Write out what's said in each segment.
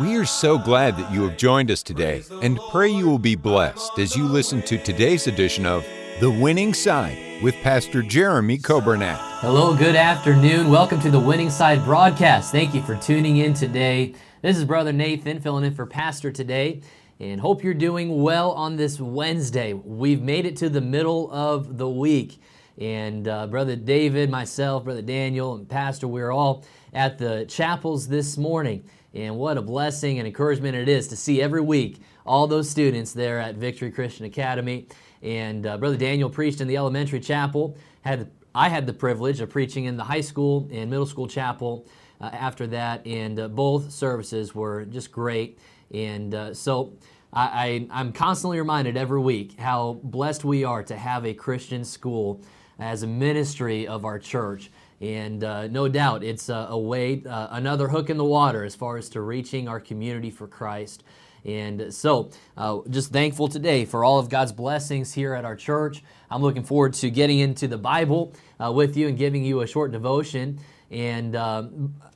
We are so glad that you have joined us today and pray you will be blessed as you listen to today's edition of The Winning Side with Pastor Jeremy Coburnett. Hello, good afternoon. Welcome to the Winning Side broadcast. Thank you for tuning in today. This is Brother Nathan filling in for Pastor today and hope you're doing well on this Wednesday. We've made it to the middle of the week. And uh, Brother David, myself, Brother Daniel, and Pastor, we're all at the chapels this morning. And what a blessing and encouragement it is to see every week all those students there at Victory Christian Academy. And uh, Brother Daniel preached in the elementary chapel. Had I had the privilege of preaching in the high school and middle school chapel uh, after that, and uh, both services were just great. And uh, so I, I, I'm constantly reminded every week how blessed we are to have a Christian school as a ministry of our church. And uh, no doubt it's a, a way, uh, another hook in the water as far as to reaching our community for Christ. And so, uh, just thankful today for all of God's blessings here at our church. I'm looking forward to getting into the Bible uh, with you and giving you a short devotion. And uh,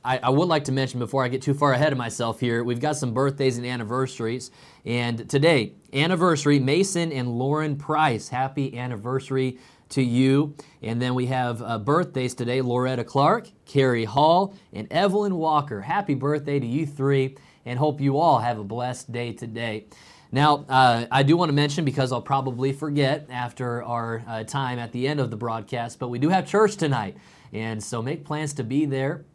I, I, would like to mention before I get too far ahead of myself here, we've got some birthdays and anniversaries. And today, anniversary, Mason and Lauren Price. Happy anniversary to you. And then we have uh, birthdays today Loretta Clark, Carrie Hall, and Evelyn Walker. Happy birthday to you three, and hope you all have a blessed day today. Now, uh, I do want to mention because I'll probably forget after our uh, time at the end of the broadcast, but we do have church tonight. And so make plans to be there.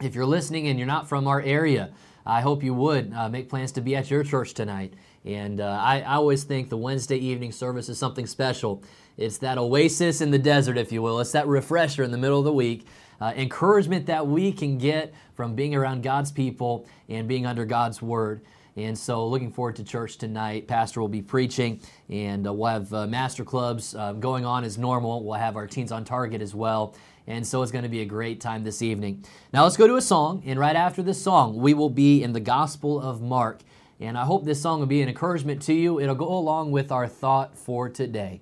If you're listening and you're not from our area, I hope you would uh, make plans to be at your church tonight. And uh, I, I, always think the Wednesday evening service is something special. It's that oasis in the desert, if you will. It's that refresher in the middle of the week. Uh, encouragement that we can get from being around God's people and being under God's word. And so, looking forward to church tonight. Pastor will be preaching, and uh, we'll have uh, master clubs um, going on as normal. We'll have our Teens on Target as well. And so, it's going to be a great time this evening. Now, let's go to a song. And right after this song, we will be in the Gospel of Mark. And I hope this song will be an encouragement to you. It'll go along with our thought for today.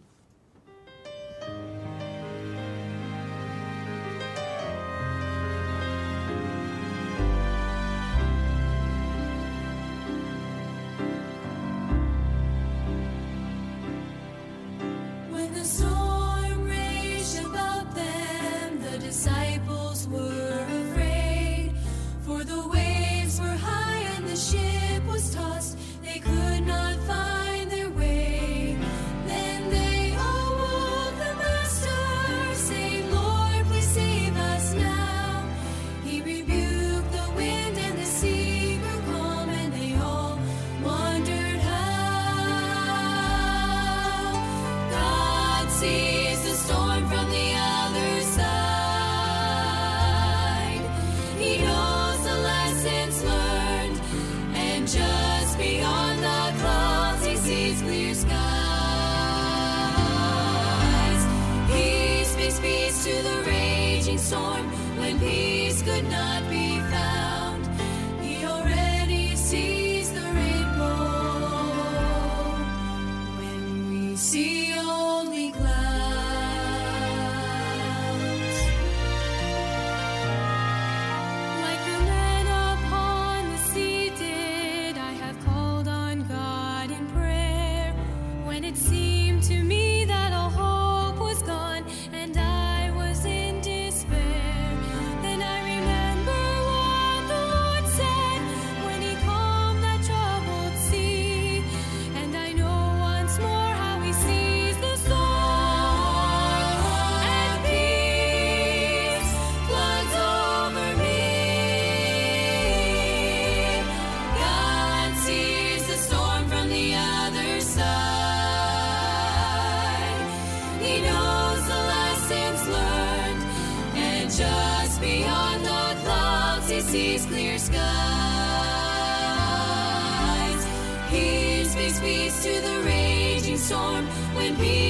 To the raging storm when peace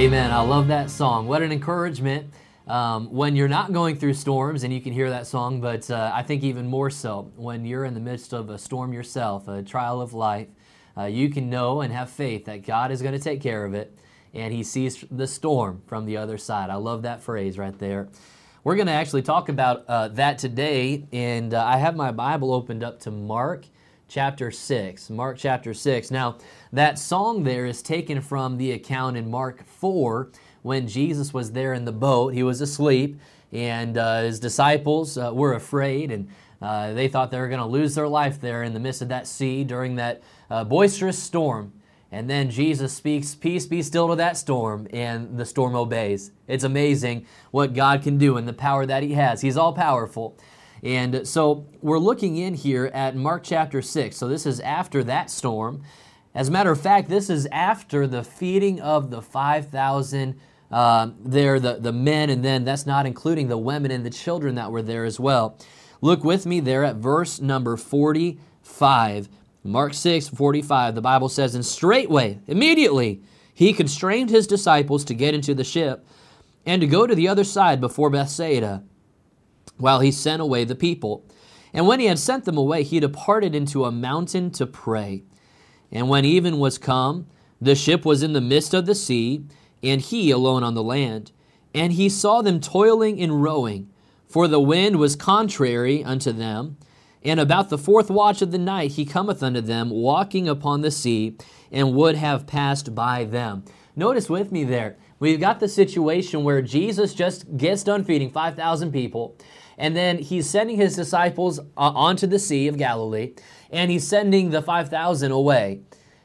Amen. I love that song. What an encouragement um, when you're not going through storms, and you can hear that song, but uh, I think even more so when you're in the midst of a storm yourself, a trial of life, uh, you can know and have faith that God is going to take care of it, and He sees the storm from the other side. I love that phrase right there. We're going to actually talk about uh, that today, and uh, I have my Bible opened up to Mark chapter 6. Mark chapter 6. Now, that song there is taken from the account in Mark 4 when Jesus was there in the boat. He was asleep, and uh, his disciples uh, were afraid, and uh, they thought they were going to lose their life there in the midst of that sea during that uh, boisterous storm. And then Jesus speaks, Peace be still to that storm, and the storm obeys. It's amazing what God can do and the power that He has. He's all powerful. And so we're looking in here at Mark chapter 6. So this is after that storm. As a matter of fact, this is after the feeding of the 5,000 uh, there, the, the men, and then that's not including the women and the children that were there as well. Look with me there at verse number 45. Mark 6, 45, the Bible says, And straightway, immediately, he constrained his disciples to get into the ship and to go to the other side before Bethsaida, while he sent away the people. And when he had sent them away, he departed into a mountain to pray. And when even was come, the ship was in the midst of the sea, and he alone on the land. And he saw them toiling and rowing, for the wind was contrary unto them. And about the fourth watch of the night he cometh unto them, walking upon the sea, and would have passed by them. Notice with me there, we've got the situation where Jesus just gets done feeding 5,000 people, and then he's sending his disciples uh, onto the Sea of Galilee, and he's sending the 5,000 away.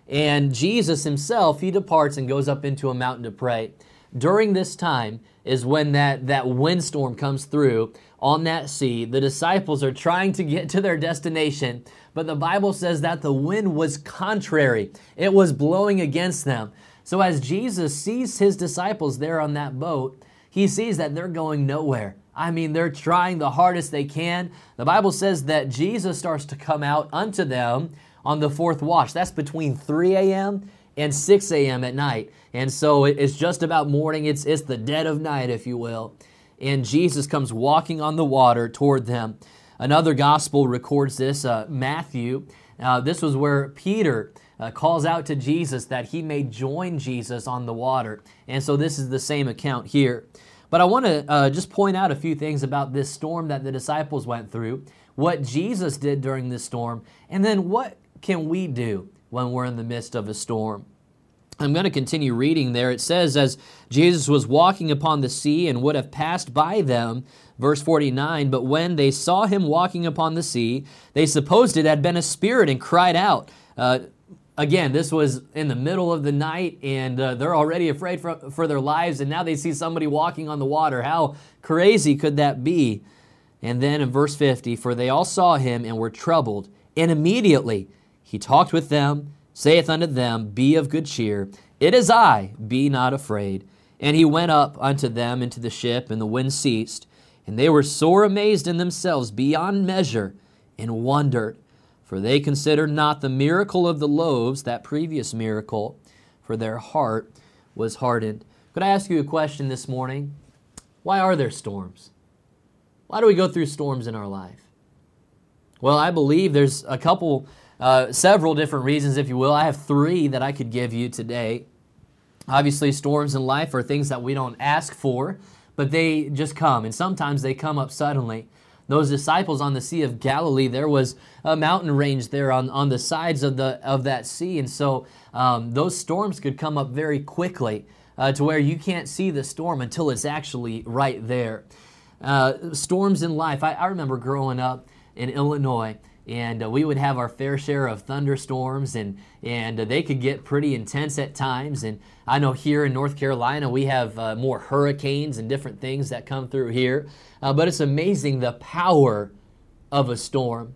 And Jesus himself, he departs and goes up into a mountain to pray. During this time is when that, that windstorm comes through on that sea. The disciples are trying to get to their destination, but the Bible says that the wind was contrary, it was blowing against them. So as Jesus sees his disciples there on that boat, he sees that they're going nowhere. I mean, they're trying the hardest they can. The Bible says that Jesus starts to come out unto them on the fourth watch. That's between 3 a.m. and 6 a.m. at night. And so it's just about morning. It's, it's the dead of night, if you will. And Jesus comes walking on the water toward them. Another gospel records this, uh, Matthew. Uh, this was where Peter uh, calls out to Jesus that he may join Jesus on the water. And so this is the same account here. But I want to uh, just point out a few things about this storm that the disciples went through, what Jesus did during this storm, and then what can we do when we're in the midst of a storm? I'm going to continue reading there. It says, As Jesus was walking upon the sea and would have passed by them, verse 49, but when they saw him walking upon the sea, they supposed it had been a spirit and cried out. Uh, again, this was in the middle of the night and uh, they're already afraid for, for their lives, and now they see somebody walking on the water. How crazy could that be? And then in verse 50, for they all saw him and were troubled, and immediately he talked with them, saith unto them, Be of good cheer. It is I, be not afraid. And he went up unto them into the ship, and the wind ceased. And they were sore amazed in themselves beyond measure, and wondered. For they considered not the miracle of the loaves, that previous miracle, for their heart was hardened. Could I ask you a question this morning? Why are there storms? Why do we go through storms in our life? Well, I believe there's a couple uh, several different reasons, if you will. I have three that I could give you today. Obviously, storms in life are things that we don't ask for, but they just come, and sometimes they come up suddenly. Those disciples on the Sea of Galilee, there was a mountain range there on, on the sides of, the, of that sea, and so um, those storms could come up very quickly uh, to where you can't see the storm until it's actually right there. Uh, storms in life, I, I remember growing up in Illinois and uh, we would have our fair share of thunderstorms and and uh, they could get pretty intense at times. And i know here in north carolina we have uh, more hurricanes and different things that come through here. Uh, but it's amazing the power of a storm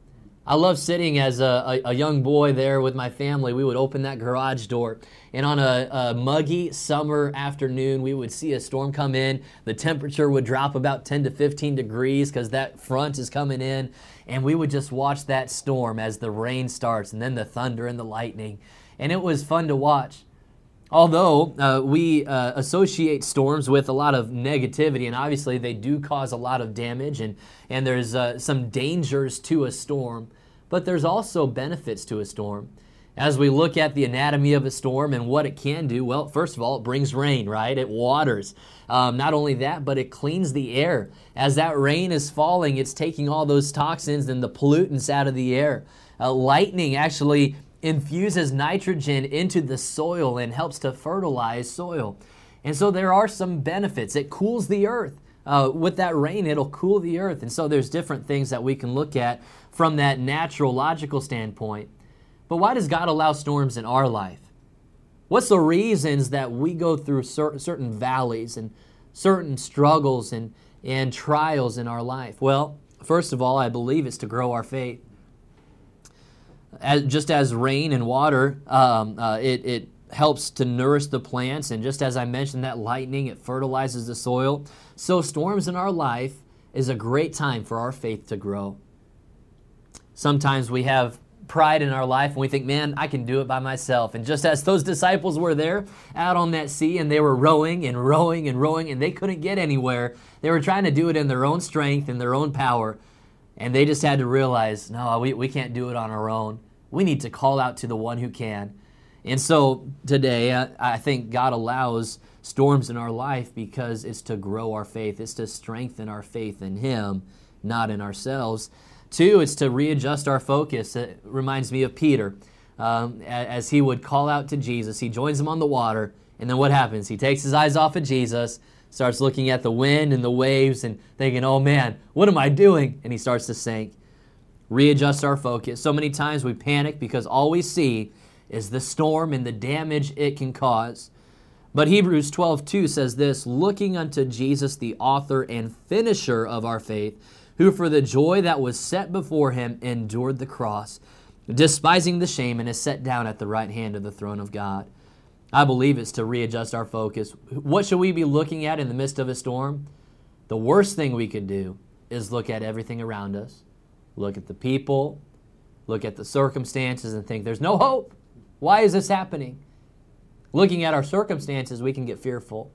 I love sitting as a, a, a, young boy there with my family. We would open that garage door, and on a, a, muggy summer afternoon, we would see a storm come in. The temperature would drop about 10 to 15 degrees because that front is coming in, and we would just watch that storm as the rain starts, and then the thunder and the lightning. And it was fun to watch. although uh, we uh, associate storms with a lot of negativity, and obviously they do cause a lot of damage, and, and there's uh, some dangers to a storm, but there's also benefits to a storm. As we look at the anatomy of a storm and what it can do, well, first of all, it brings rain, right? It waters. Um, not only that, but it cleans the air. As that rain is falling, it's taking all those toxins and the pollutants out of the air. Uh, lightning actually infuses nitrogen into the soil and helps to fertilize soil. And so there are some benefits. It cools the earth. Uh, with that rain, it'll cool the earth. And so there's different things that we can look at from that natural, logical standpoint. But why does God allow storms in our life? What's the reasons that we go through cer- certain valleys and certain struggles and, and trials in our life? Well, first of all, I believe it's to grow our faith as, just as rain and water, um, uh, it, it helps to nourish the plants. And just as I mentioned, that lightning, it fertilizes the soil. So, storms in our life is a great time for our faith to grow. Sometimes we have pride in our life and we think, man, I can do it by myself. And just as those disciples were there out on that sea and they were rowing and rowing and rowing and they couldn't get anywhere, they were trying to do it in their own strength and their own power. And they just had to realize, no, we, we can't do it on our own. We need to call out to the one who can. And so today, I, I think God allows storms in our life because it's to grow our faith, it's to strengthen our faith in Him, not in ourselves. Two, it's to readjust our focus. It reminds me of Peter. Um, as he would call out to Jesus, he joins him on the water, and then what happens? He takes his eyes off of Jesus, starts looking at the wind and the waves, and thinking, oh man, what am I doing? And he starts to sink readjust our focus. So many times we panic because all we see is the storm and the damage it can cause. But Hebrews 12:2 says this, looking unto Jesus the author and finisher of our faith, who for the joy that was set before him endured the cross, despising the shame and is set down at the right hand of the throne of God. I believe it's to readjust our focus. What should we be looking at in the midst of a storm? The worst thing we could do is look at everything around us look at the people, look at the circumstances, and think there's no hope. Why is this happening? Looking at our circumstances, we can get fearful.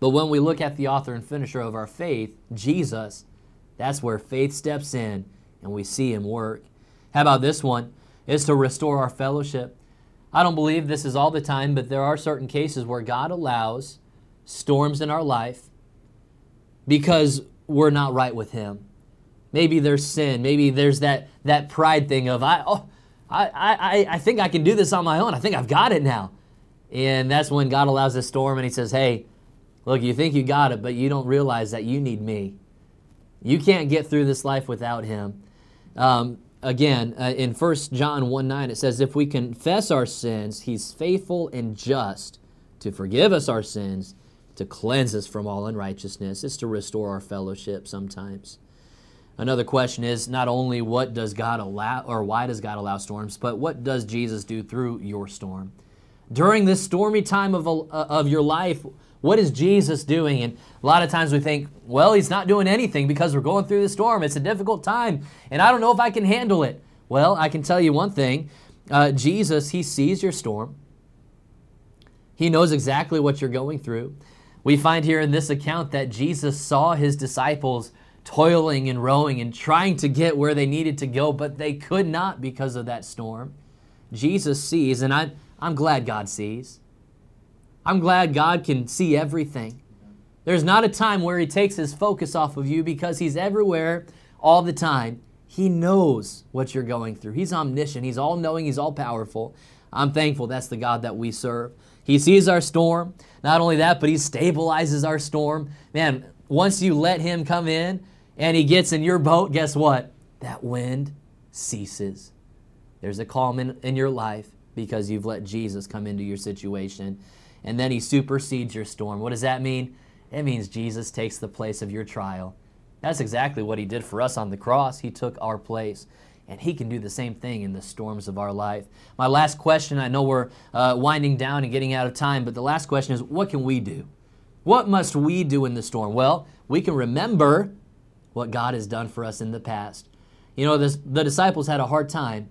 But when we look at the author and finisher of our faith, Jesus, that's where faith steps in and we see him work. How about this one? Is to restore our fellowship. I don't believe this is all the time, but there are certain cases where God allows storms in our life because we're not right with him. Maybe there's sin. Maybe there's that, that pride thing of, I, oh, I, I, I think I can do this on my own. I think I've got it now. And that's when God allows a storm and He says, Hey, look, you think you got it, but you don't realize that you need me. You can't get through this life without Him. Um, again, uh, in 1 John 1 9, it says, If we confess our sins, He's faithful and just to forgive us our sins, to cleanse us from all unrighteousness. It's to restore our fellowship sometimes. Another question is not only what does God allow or why does God allow storms, but what does Jesus do through your storm? During this stormy time of, uh, of your life, what is Jesus doing? And a lot of times we think, well, he's not doing anything because we're going through the storm. It's a difficult time, and I don't know if I can handle it. Well, I can tell you one thing uh, Jesus, he sees your storm, he knows exactly what you're going through. We find here in this account that Jesus saw his disciples toiling and rowing and trying to get where they needed to go, but they could not because of that storm. Jesus sees, and I, I'm glad God sees. I'm glad God can see everything. There's not a time where He takes His focus off of you because He's everywhere all the time. He knows what you're going through. He's omniscient, He's all knowing, He's all powerful. I'm thankful that's the God that we serve. He sees our storm. Not only that, but He stabilizes our storm. Man, once you let Him come in, and he gets in your boat, guess what? That wind ceases. There's a calm in, in your life because you've let Jesus come into your situation. And then he supersedes your storm. What does that mean? It means Jesus takes the place of your trial. That's exactly what he did for us on the cross. He took our place. And he can do the same thing in the storms of our life. My last question I know we're uh, winding down and getting out of time, but the last question is what can we do? What must we do in the storm? Well, we can remember what God has done for us in the past. You know, this, the disciples had a hard time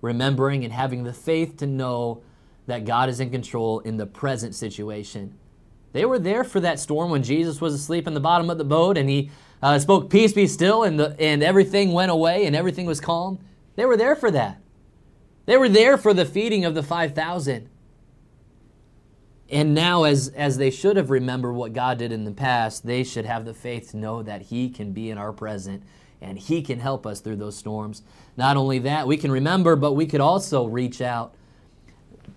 remembering and having the faith to know that God is in control in the present situation. They were there for that storm when Jesus was asleep in the bottom of the boat and he uh, spoke, Peace be still, and, the, and everything went away and everything was calm. They were there for that. They were there for the feeding of the 5,000. And now, as, as they should have remembered what God did in the past, they should have the faith to know that He can be in our present and He can help us through those storms. Not only that, we can remember, but we could also reach out.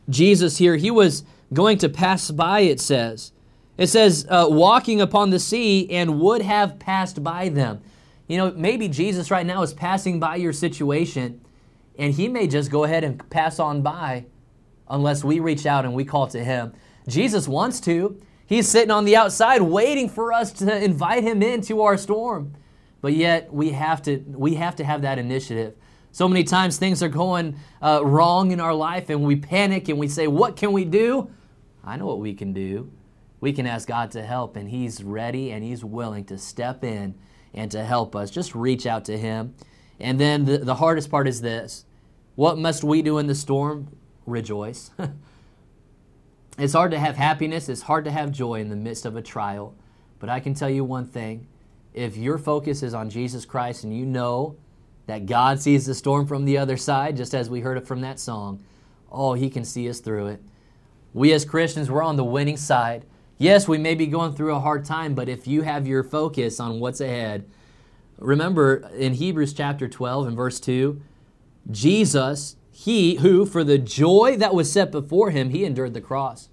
Jesus here, He was going to pass by, it says. It says, uh, walking upon the sea and would have passed by them. You know, maybe Jesus right now is passing by your situation and He may just go ahead and pass on by unless we reach out and we call to Him. Jesus wants to. He's sitting on the outside waiting for us to invite him into our storm. But yet we have to we have to have that initiative. So many times things are going uh, wrong in our life and we panic and we say, "What can we do?" I know what we can do. We can ask God to help and he's ready and he's willing to step in and to help us. Just reach out to him. And then the, the hardest part is this. What must we do in the storm? Rejoice. It's hard to have happiness, it's hard to have joy in the midst of a trial. But I can tell you one thing if your focus is on Jesus Christ and you know that God sees the storm from the other side, just as we heard it from that song, oh, He can see us through it. We as Christians, we're on the winning side. Yes, we may be going through a hard time, but if you have your focus on what's ahead, remember in Hebrews chapter 12 and verse 2, Jesus he who, for the joy that was set before him, he endured the cross.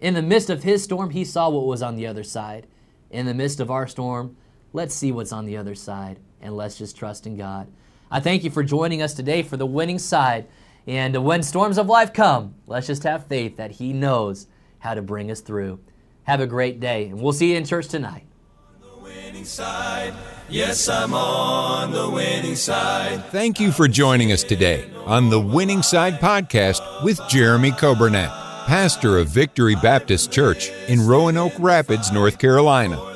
In the midst of his storm, he saw what was on the other side. In the midst of our storm, let's see what's on the other side and let's just trust in God. I thank you for joining us today for the winning side. And when storms of life come, let's just have faith that He knows how to bring us through. Have a great day, and we'll see you in church tonight. Yes, I'm on the winning side. Thank you for joining us today on the Winning Side Podcast with Jeremy Coburnett, pastor of Victory Baptist Church in Roanoke Rapids, North Carolina.